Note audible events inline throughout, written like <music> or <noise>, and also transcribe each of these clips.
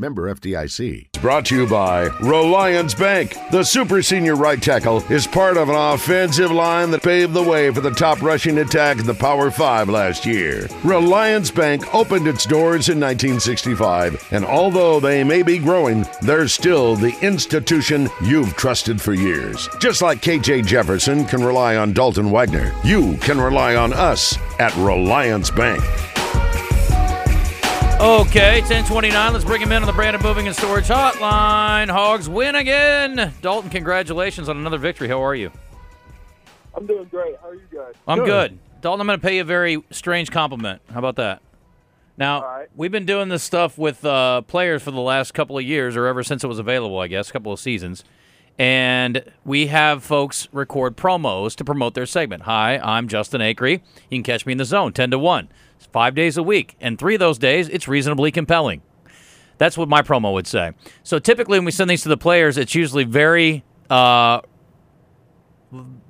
Member FDIC. It's brought to you by Reliance Bank. The super senior right tackle is part of an offensive line that paved the way for the top rushing attack in the Power Five last year. Reliance Bank opened its doors in 1965, and although they may be growing, they're still the institution you've trusted for years. Just like KJ Jefferson can rely on Dalton Wagner, you can rely on us at Reliance Bank. Okay, 1029. Let's bring him in on the Brandon Moving and Storage Hotline. Hogs win again. Dalton, congratulations on another victory. How are you? I'm doing great. How are you guys? I'm good. Dalton, I'm going to pay you a very strange compliment. How about that? Now, All right. we've been doing this stuff with uh, players for the last couple of years, or ever since it was available, I guess, a couple of seasons. And we have folks record promos to promote their segment. Hi, I'm Justin Acri. You can catch me in the zone 10 to 1. It's five days a week. And three of those days, it's reasonably compelling. That's what my promo would say. So typically, when we send these to the players, it's usually very uh,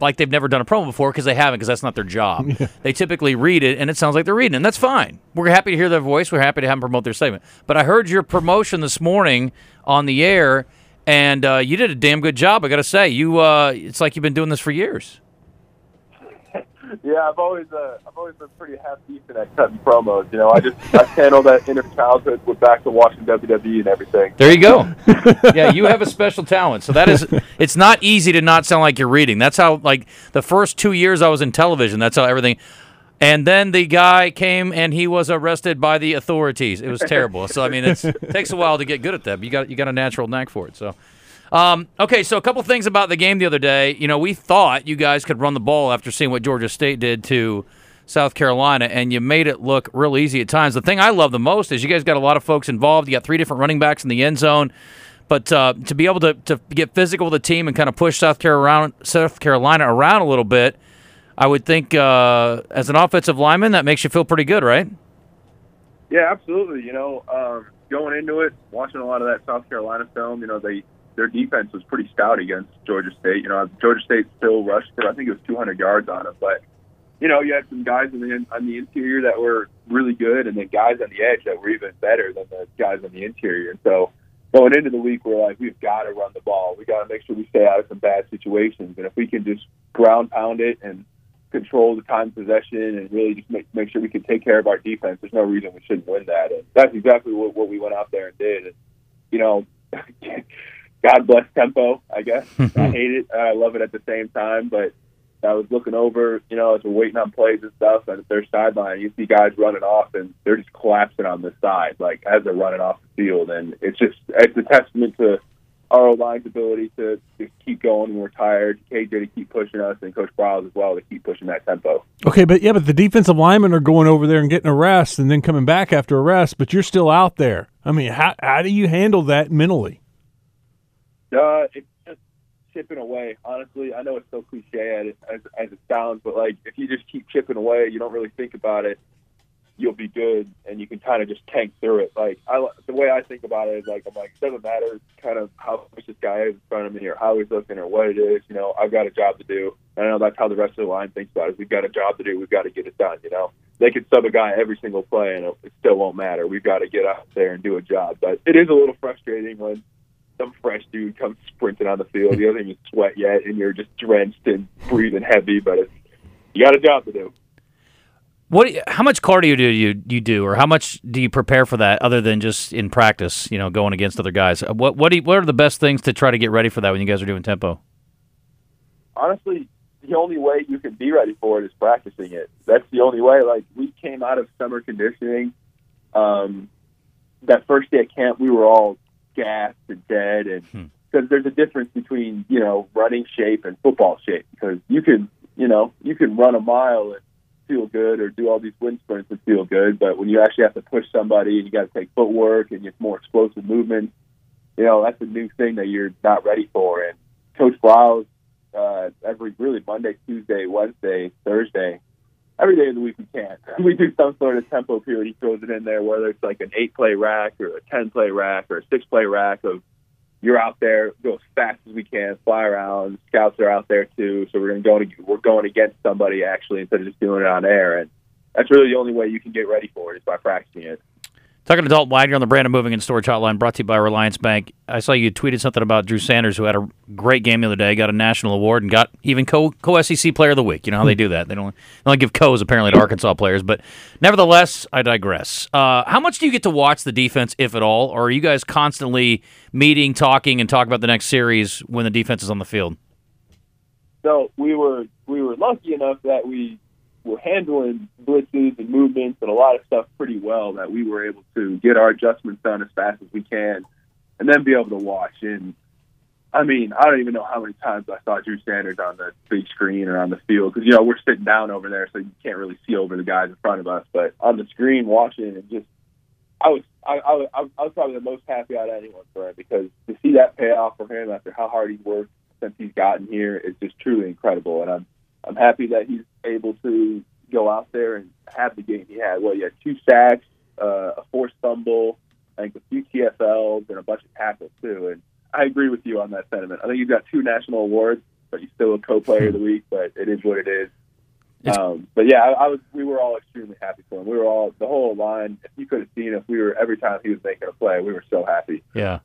like they've never done a promo before because they haven't because that's not their job. <laughs> They typically read it and it sounds like they're reading, and that's fine. We're happy to hear their voice. We're happy to have them promote their segment. But I heard your promotion this morning on the air, and uh, you did a damn good job. I got to say, you uh, it's like you've been doing this for years. Yeah, I've always uh, I've always been pretty half decent at cutting promos. You know, I just I channel that inner childhood with back to watching WWE and everything. There you go. <laughs> yeah, you have a special talent. So that is, it's not easy to not sound like you're reading. That's how, like, the first two years I was in television, that's how everything. And then the guy came and he was arrested by the authorities. It was terrible. So I mean, it <laughs> takes a while to get good at that. But you got you got a natural knack for it. So, um, okay. So a couple things about the game the other day. You know, we thought you guys could run the ball after seeing what Georgia State did to South Carolina, and you made it look real easy at times. The thing I love the most is you guys got a lot of folks involved. You got three different running backs in the end zone. But uh, to be able to, to get physical with the team and kind of push South Carolina, South Carolina around a little bit, I would think uh, as an offensive lineman, that makes you feel pretty good, right? Yeah, absolutely. You know, um, going into it, watching a lot of that South Carolina film, you know, they their defense was pretty stout against Georgia State. You know, Georgia State still rushed for I think it was 200 yards on them, but you know, you had some guys in the on the interior that were really good, and then guys on the edge that were even better than the guys on the interior. So, going into the week, we're like, we've got to run the ball. We got to make sure we stay out of some bad situations, and if we can just ground pound it and control the time possession and really just make make sure we can take care of our defense, there's no reason we shouldn't win that. And that's exactly what, what we went out there and did. And you know, <laughs> God bless tempo. I guess <laughs> I hate it. I love it at the same time, but. I was looking over, you know, as we're waiting on plays and stuff, and at their sideline, you see guys running off, and they're just collapsing on the side, like as they're running off the field, and it's just it's a testament to our line's ability to just keep going when we're tired, KJ to keep pushing us, and Coach Briles as well to keep pushing that tempo. Okay, but yeah, but the defensive linemen are going over there and getting a rest, and then coming back after a rest, but you're still out there. I mean, how how do you handle that mentally? Uh, it's just chipping away. Honestly, I know it's so cliche as, as it sounds, but like if you just keep chipping away, you don't really think about it. You'll be good, and you can kind of just tank through it. Like I, the way I think about it is like I'm like it doesn't matter kind of how much this guy is in front of me or how he's looking or what it is. You know, I've got a job to do. And I know that's how the rest of the line thinks about it. we've got a job to do. We've got to get it done. You know, they could sub a guy every single play, and it still won't matter. We've got to get out there and do a job. But it is a little frustrating when some fresh dude comes sprinting on the field. He doesn't even sweat yet, and you're just drenched and breathing heavy. But it's, you got a job to do. What? How much cardio do you you do, or how much do you prepare for that, other than just in practice? You know, going against other guys. What what do you, what are the best things to try to get ready for that when you guys are doing tempo? Honestly, the only way you can be ready for it is practicing it. That's the only way. Like we came out of summer conditioning. Um, that first day at camp, we were all gassed and dead, and because there's a difference between you know running shape and football shape. Because you can you know you can run a mile and feel good, or do all these wind sprints and feel good, but when you actually have to push somebody and you got to take footwork and it's more explosive movement, you know that's a new thing that you're not ready for. And Coach Briles, uh, every really Monday, Tuesday, Wednesday, Thursday, every day of the week we can. <laughs> We do some sort of tempo period. He throws it in there, whether it's like an eight play rack or a ten play rack or a six play rack of you're out there, go as fast as we can, fly around. Scouts are out there too, so we're going to. We're going against somebody actually instead of just doing it on air, and that's really the only way you can get ready for it is by practicing it. Talking to Dalton Wagner on the Brandon Moving and Storage Hotline, brought to you by Reliance Bank. I saw you tweeted something about Drew Sanders, who had a great game the other day, got a national award, and got even co co SEC Player of the Week. You know how they do that? They don't they only give co's apparently to Arkansas players, but nevertheless, I digress. Uh, how much do you get to watch the defense, if at all, or are you guys constantly meeting, talking, and talk about the next series when the defense is on the field? So we were we were lucky enough that we were handling blitzes and movements and a lot of stuff pretty well that we were able to get our adjustments done as fast as we can and then be able to watch. And I mean, I don't even know how many times I saw Drew Sanders on the big screen or on the field because, you know, we're sitting down over there, so you can't really see over the guys in front of us. But on the screen watching and just, I was, I, I, I was probably the most happy out of anyone for him because to see that pay off for him after how hard he's worked since he's gotten here is just truly incredible. And I'm, I'm happy that he's able to go out there and have the game he had. Well, he had two sacks, uh, a forced fumble, I think a few TFLs, and a bunch of tackles too. And I agree with you on that sentiment. I think he's got two national awards, but he's still a co-player of the week. But it is what it is. Um, but yeah, I, I was. We were all extremely happy for him. We were all the whole line. If you could have seen us, we were every time he was making a play, we were so happy. Yeah.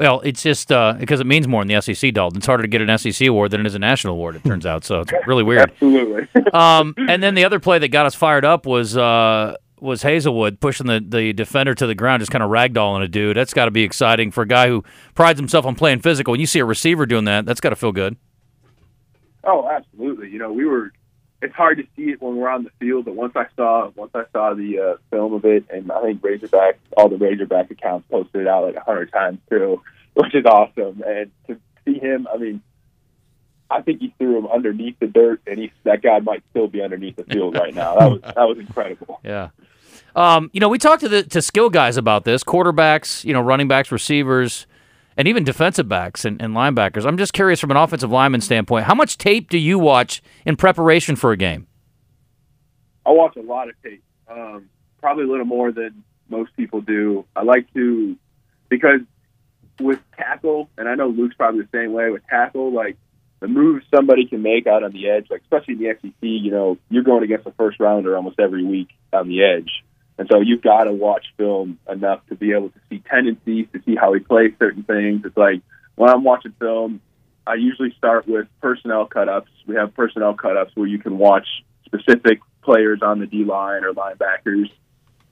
Well, it's just uh, because it means more in the SEC, Dalton. It's harder to get an SEC award than it is a national award, it turns out. So it's really weird. <laughs> Absolutely. <laughs> um, and then the other play that got us fired up was uh, was Haselwood pushing the, the defender to the ground, just kind of ragdolling a dude. That's got to be exciting for a guy who prides himself on playing physical. When you see a receiver doing that, that's got to feel good. Oh, absolutely. You know, we were. It's hard to see it when we're on the field, but once I saw once I saw the uh, film of it, and I think Razorback, all the Razorback accounts posted it out like a hundred times too, <laughs> which is awesome. And to see him, I mean, I think he threw him underneath the dirt, and he that guy might still be underneath the field right now. That was that was incredible. <laughs> Yeah. Um, you know, we talked to the to skill guys about this, quarterbacks, you know, running backs, receivers, and even defensive backs and, and linebackers. I'm just curious from an offensive lineman standpoint, how much tape do you watch in preparation for a game? I watch a lot of tape, um, probably a little more than most people do. I like to because with tackle, and I know Luke's probably the same way with tackle, like the moves somebody can make out on the edge, like especially in the SEC, you know, you're going against a first rounder almost every week on the edge. And so you've got to watch film enough to be able to see tendencies, to see how he plays certain things. It's like when I'm watching film, I usually start with personnel cut-ups. We have personnel cut-ups where you can watch specific players on the D line or linebackers,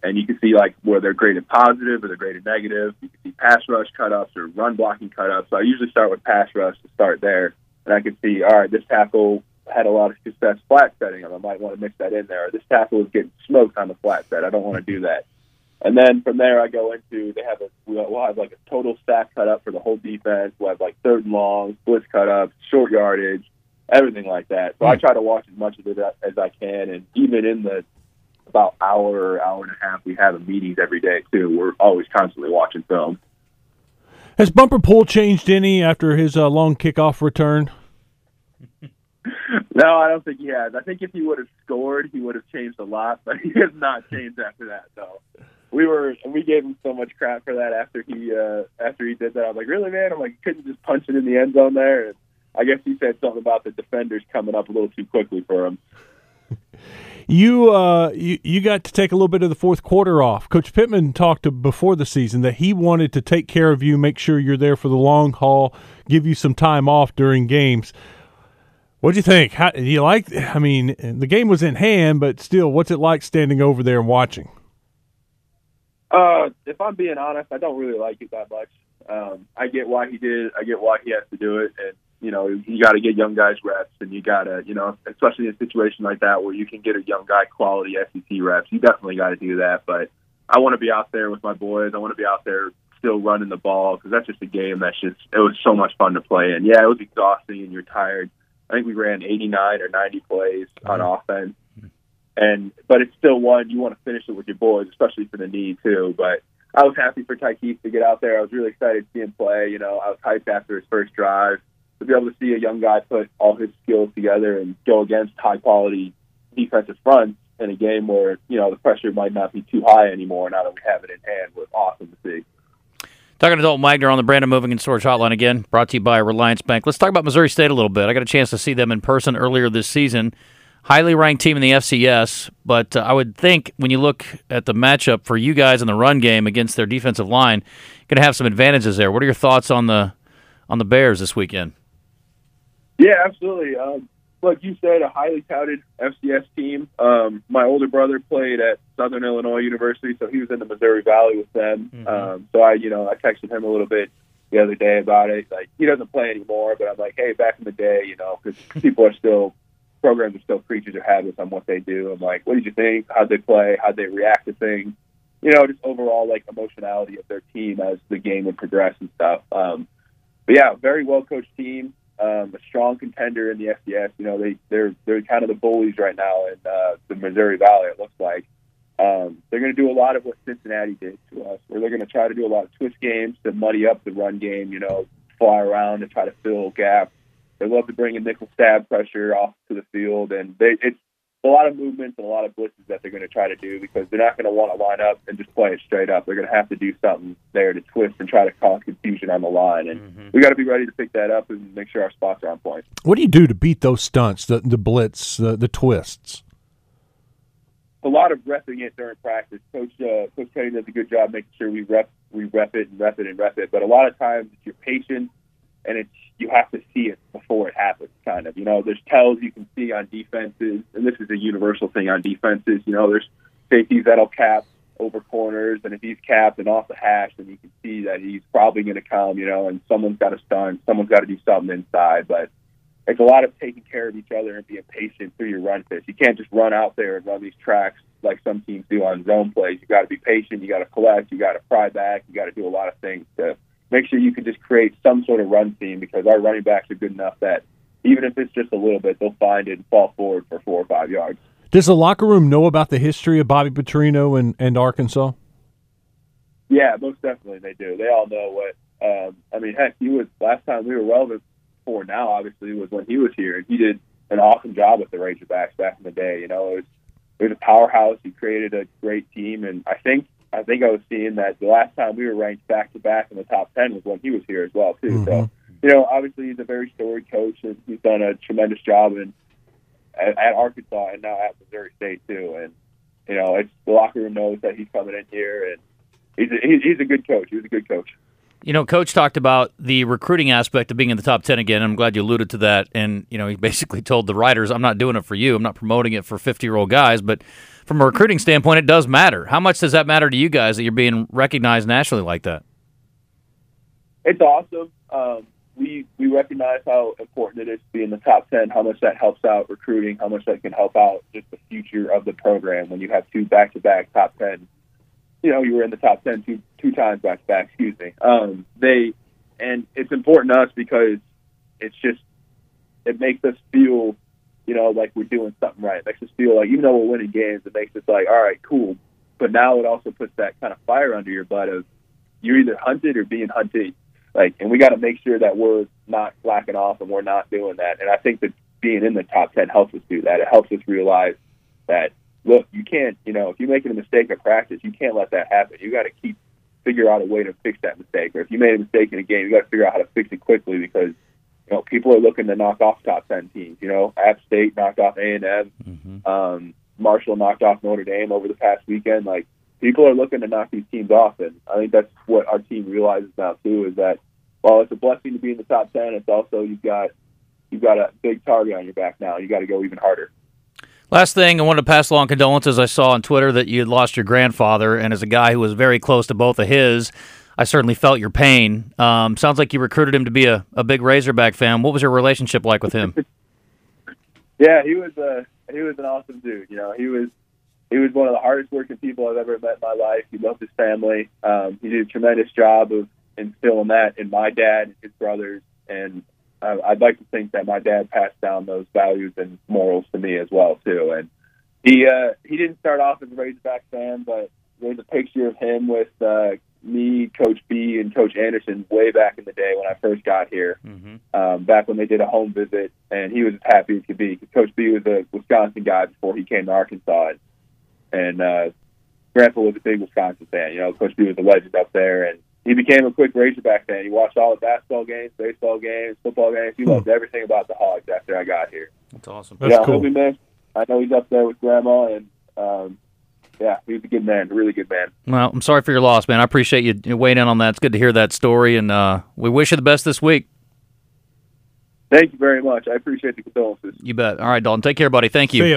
and you can see like where they're graded positive or they're graded negative. You can see pass rush cut-ups or run blocking cut-ups. So I usually start with pass rush to start there, and I can see all right, this tackle had a lot of success flat setting him. I might want to mix that in there. This tackle is getting smoked on the flat set. I don't want to do that. And then from there, I go into they have a we'll have like a total stack cut up for the whole defense. We'll have like third and long, blitz cut ups, short yardage, everything like that. So I try to watch as much of it as I can, and even in the about hour or hour and a half we have in meetings every day too. We're always constantly watching film. Has Bumper Pool changed any after his uh, long kickoff return? <laughs> no, I don't think he has. I think if he would have scored, he would have changed a lot, but <laughs> he has not changed after that. So we were we gave him so much crap for that after he uh after he did that. I was like, really, man? I'm like, couldn't just punch it in the end zone there. And I guess he said something about the defenders coming up a little too quickly for him. <laughs> You, uh, you you got to take a little bit of the fourth quarter off. Coach Pittman talked to, before the season that he wanted to take care of you, make sure you're there for the long haul, give you some time off during games. What do you think? How do you like? I mean, the game was in hand, but still, what's it like standing over there and watching? Uh, if I'm being honest, I don't really like it that much. Um, I get why he did. I get why he has to do it, and you know, you got to get young guys reps, and you got to, you know, especially in a situation like that where you can get a young guy quality SEC reps, you definitely got to do that. But I want to be out there with my boys. I want to be out there still running the ball because that's just a game that's just it was so much fun to play in. Yeah, it was exhausting and you're tired. I think we ran 89 or 90 plays on mm-hmm. offense, mm-hmm. and but it's still one you want to finish it with your boys, especially for the knee too. But I was happy for Tykees to get out there. I was really excited to see him play. You know, I was hyped after his first drive to be able to see a young guy put all his skills together and go against high quality defensive fronts in a game where you know the pressure might not be too high anymore. Now that we have it in hand, was awesome to see. Talking to Dalton Wagner on the Brandon Moving and Storage Hotline again, brought to you by Reliance Bank. Let's talk about Missouri State a little bit. I got a chance to see them in person earlier this season. Highly ranked team in the FCS, but uh, I would think when you look at the matchup for you guys in the run game against their defensive line, going to have some advantages there. What are your thoughts on the on the Bears this weekend? Yeah, absolutely. Um, like you said, a highly touted FCS team. Um, my older brother played at Southern Illinois University, so he was in the Missouri Valley with them. Mhm. Um, so I, you know, I texted him a little bit the other day about it. Like he doesn't play anymore, but I'm like, hey, back in the day, you know, because <laughs> people are still programs are still creatures of habits on what they do. I'm like, what did you think? How'd they play? How'd they react to things? You know, just overall like emotionality of their team as the game would progress and stuff. Um, but yeah, very well coached team um, a strong contender in the FCS. You know, they they're they're kind of the bullies right now in uh, the Missouri Valley. It looks like um, they're going to do a lot of what Cincinnati did to us, where they're going to try to do a lot of twist games to muddy up the run game. You know, fly around and try to fill gaps. They love to bring a nickel stab pressure off to the field, and they, it's a lot of movements and a lot of blitzes that they're going to try to do because they're not going to want to line up and just play it straight up. They're going to have to do something there to twist and try to cause confusion on the line, and Mm-hmm. we got to be ready to pick that up and make sure our spots are on point. What do you do to beat those stunts, the the blitz, the, the twists? a lot of repping it during practice. Coach uh, Coach Kenny does a good job making sure we rep we rep it and rep it and rep it. But a lot of times it's your patience and it's you have to see it before it happens. Kind of, you know, there's tells you can see on defenses, and this is a universal thing on defenses. You know, there's safeties that'll cap over corners, and if he's capped and off the hash, then you can see that he's probably going to come. You know, and someone's got to stun, someone's got to do something inside, but it's a lot of taking care of each other and being patient through your run fits. You can't just run out there and run these tracks like some teams do on zone plays. You got to be patient. You got to collect. You got to pry back. You got to do a lot of things to make sure you can just create some sort of run theme because our running backs are good enough that even if it's just a little bit, they'll find it and fall forward for four or five yards. Does the locker room know about the history of Bobby Petrino and, and Arkansas? Yeah, most definitely they do. They all know what. Um, I mean, heck, he was last time we were relevant for now. Obviously, was when he was here, and he did an awesome job with the Razorbacks back in the day. You know, it was it was a powerhouse. He created a great team, and I think I think I was seeing that the last time we were ranked back to back in the top ten was when he was here as well too. So, you know, obviously he's a very storied coach, and he's done a tremendous job in at, at Arkansas and now at Missouri State too. And you know, it's the locker room knows that he's coming in here, and he's a, he's, he's a good coach. He was a good coach. You know, Coach talked about the recruiting aspect of being in the top 10 again. I'm glad you alluded to that. And, you know, he basically told the writers, I'm not doing it for you. I'm not promoting it for 50 year old guys. But from a recruiting standpoint, it does matter. How much does that matter to you guys that you're being recognized nationally like that? It's awesome. Um, we we recognize how important it is to be in the top ten. How much that helps out recruiting. How much that can help out just the future of the program when you have two back to back top ten. You know, you were in the top ten two two times back to back. Excuse me. Um, they and it's important to us because it's just it makes us feel, you know, like we're doing something right. It makes us feel like even though we're winning games, it makes us like, all right, cool. But now it also puts that kind of fire under your butt of you're either hunted or being hunted. Like, and we got to make sure that we're not slacking off and we're not doing that. And I think that being in the top ten helps us do that. It helps us realize that look, you can't, you know, if you're making a mistake at practice, you can't let that happen. You got to keep figure out a way to fix that mistake. Or if you made a mistake in a game, you got to figure out how to fix it quickly because you know people are looking to knock off top ten teams. You know, App State knocked off A and M. Um, Marshall knocked off Notre Dame over the past weekend. Like people are looking to knock these teams off, and I think that's what our team realizes now too. Is that while it's a blessing to be in the top ten, it's also you've got you've got a big target on your back now. You got to go even harder. Last thing, I wanted to pass along condolences. I saw on Twitter that you had lost your grandfather, and as a guy who was very close to both of his, I certainly felt your pain. Um, sounds like you recruited him to be a, a big Razorback fan. What was your relationship like with him? <laughs> Yeah, he was a he was an awesome dude. You know, he was he was one of the hardest working people I've ever met in my life. He loved his family. Um, he did a tremendous job of instilling that in my dad and his brothers, and I, I'd like to think that my dad passed down those values and morals to me as well too. And he uh, he didn't start off as a Razorback fan, but there's a picture of him with uh, me, Coach B, and Coach Anderson way back in the day when I first got here. Mm-hmm. Um, back when they did a home visit, and he was as happy as could be. 'cause Coach B was a Wisconsin guy before he came to Arkansas, and, and uh, Grandpa was a big Wisconsin fan. You know, Coach B was a legend up there, and he became a quick Razorback fan. He watched all the basketball games, baseball games, football games. He loved everything about the Hogs after I got here. That's awesome. That's yeah, cool. he'll be missed. I know he's up there with Grandma, and um, yeah, he was a good man, a really good man. Well, I'm sorry for your loss, man. I appreciate you you weighing in on that. It's good to hear that story, and uh, we wish you the best this week. Thank you very much. I appreciate the condolences. You bet. All right, Dalton. Take care, buddy. Thank you. See ya.